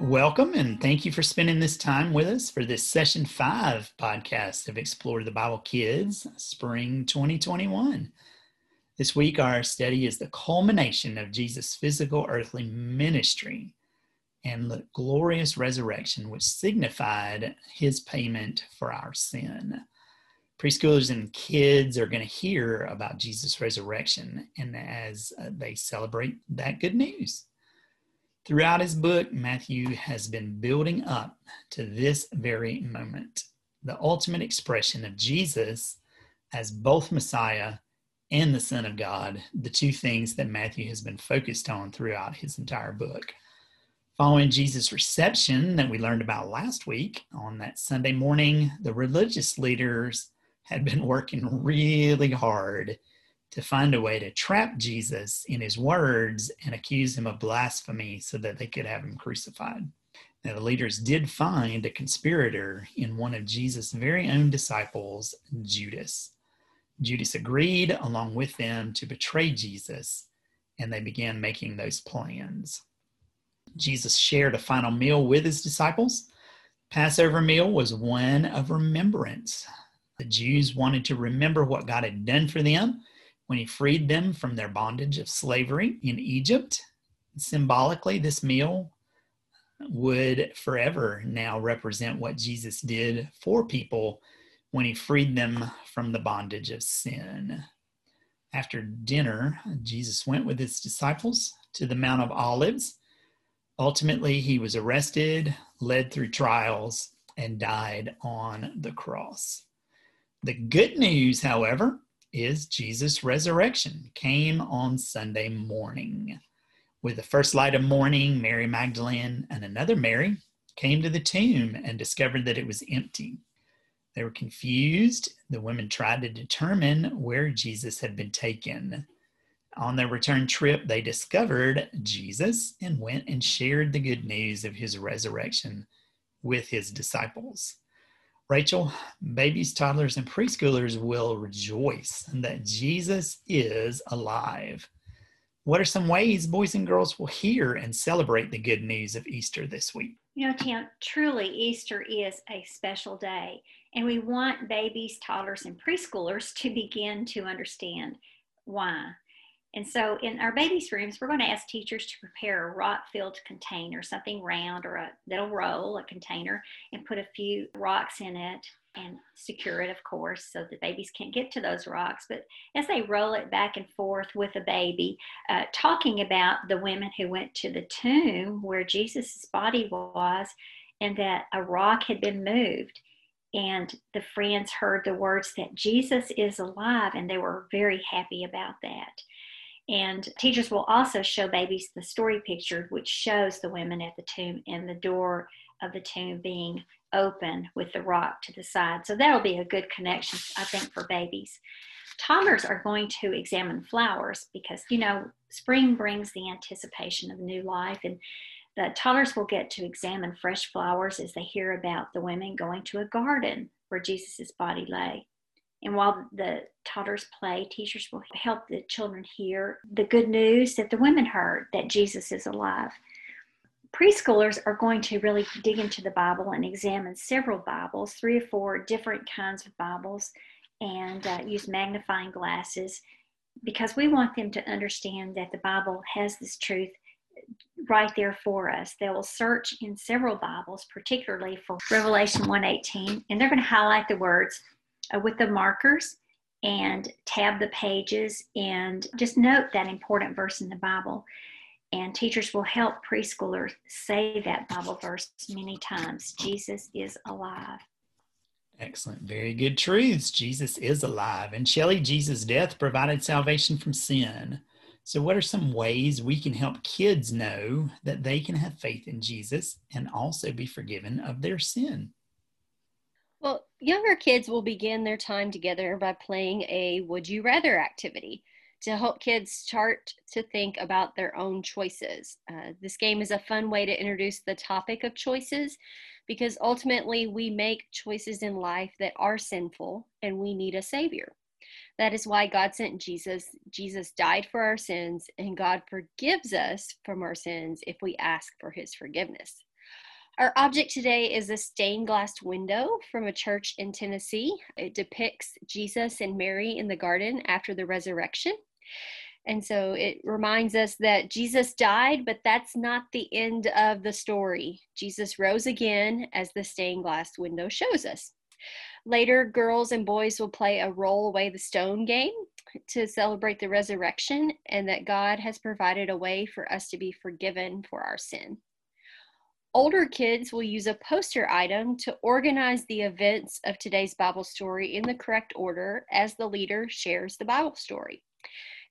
Welcome and thank you for spending this time with us for this session five podcast of Explore the Bible Kids Spring 2021. This week, our study is the culmination of Jesus' physical earthly ministry and the glorious resurrection, which signified his payment for our sin. Preschoolers and kids are going to hear about Jesus' resurrection and as uh, they celebrate that good news. Throughout his book, Matthew has been building up to this very moment, the ultimate expression of Jesus as both Messiah and the Son of God, the two things that Matthew has been focused on throughout his entire book. Following Jesus' reception that we learned about last week on that Sunday morning, the religious leaders had been working really hard to find a way to trap Jesus in his words and accuse him of blasphemy so that they could have him crucified. Now, the leaders did find a conspirator in one of Jesus' very own disciples, Judas. Judas agreed along with them to betray Jesus, and they began making those plans. Jesus shared a final meal with his disciples. Passover meal was one of remembrance. The Jews wanted to remember what God had done for them when he freed them from their bondage of slavery in Egypt. Symbolically, this meal would forever now represent what Jesus did for people when he freed them from the bondage of sin. After dinner, Jesus went with his disciples to the Mount of Olives. Ultimately, he was arrested, led through trials, and died on the cross. The good news, however, is Jesus' resurrection came on Sunday morning. With the first light of morning, Mary Magdalene and another Mary came to the tomb and discovered that it was empty. They were confused. The women tried to determine where Jesus had been taken. On their return trip, they discovered Jesus and went and shared the good news of his resurrection with his disciples. Rachel, babies, toddlers, and preschoolers will rejoice that Jesus is alive. What are some ways boys and girls will hear and celebrate the good news of Easter this week? You know, Tim, truly Easter is a special day, and we want babies, toddlers, and preschoolers to begin to understand why. And so in our babies' rooms, we're going to ask teachers to prepare a rock filled container, something round or a that'll roll, a container, and put a few rocks in it and secure it, of course, so the babies can't get to those rocks. But as they roll it back and forth with a baby, uh, talking about the women who went to the tomb where Jesus' body was and that a rock had been moved. And the friends heard the words that Jesus is alive, and they were very happy about that. And teachers will also show babies the story picture, which shows the women at the tomb and the door of the tomb being open with the rock to the side. So that'll be a good connection, I think, for babies. Toddlers are going to examine flowers because, you know, spring brings the anticipation of new life. And the toddlers will get to examine fresh flowers as they hear about the women going to a garden where Jesus' body lay. And while the toddlers play, teachers will help the children hear the good news that the women heard that Jesus is alive. Preschoolers are going to really dig into the Bible and examine several Bibles, three or four different kinds of Bibles, and uh, use magnifying glasses because we want them to understand that the Bible has this truth right there for us. They will search in several Bibles, particularly for Revelation 1:18, and they're going to highlight the words uh, with the markers and tab the pages and just note that important verse in the Bible. And teachers will help preschoolers say that Bible verse many times Jesus is alive. Excellent. Very good truths. Jesus is alive. And Shelley, Jesus' death provided salvation from sin. So, what are some ways we can help kids know that they can have faith in Jesus and also be forgiven of their sin? Younger kids will begin their time together by playing a would you rather activity to help kids start to think about their own choices. Uh, this game is a fun way to introduce the topic of choices because ultimately we make choices in life that are sinful and we need a savior. That is why God sent Jesus. Jesus died for our sins, and God forgives us from our sins if we ask for his forgiveness. Our object today is a stained glass window from a church in Tennessee. It depicts Jesus and Mary in the garden after the resurrection. And so it reminds us that Jesus died, but that's not the end of the story. Jesus rose again, as the stained glass window shows us. Later, girls and boys will play a roll away the stone game to celebrate the resurrection and that God has provided a way for us to be forgiven for our sin. Older kids will use a poster item to organize the events of today's Bible story in the correct order as the leader shares the Bible story.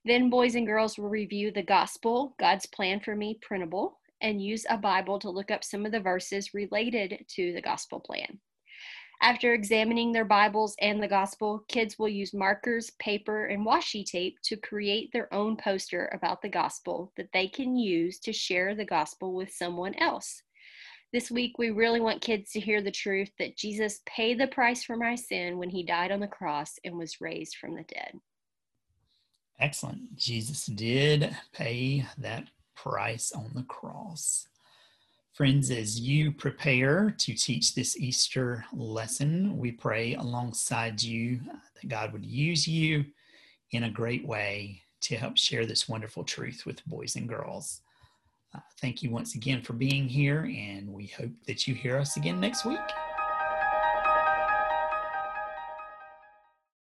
Then boys and girls will review the Gospel, God's Plan for Me printable, and use a Bible to look up some of the verses related to the Gospel plan. After examining their Bibles and the Gospel, kids will use markers, paper, and washi tape to create their own poster about the Gospel that they can use to share the Gospel with someone else. This week, we really want kids to hear the truth that Jesus paid the price for my sin when he died on the cross and was raised from the dead. Excellent. Jesus did pay that price on the cross. Friends, as you prepare to teach this Easter lesson, we pray alongside you that God would use you in a great way to help share this wonderful truth with boys and girls. Uh, thank you once again for being here, and we hope that you hear us again next week.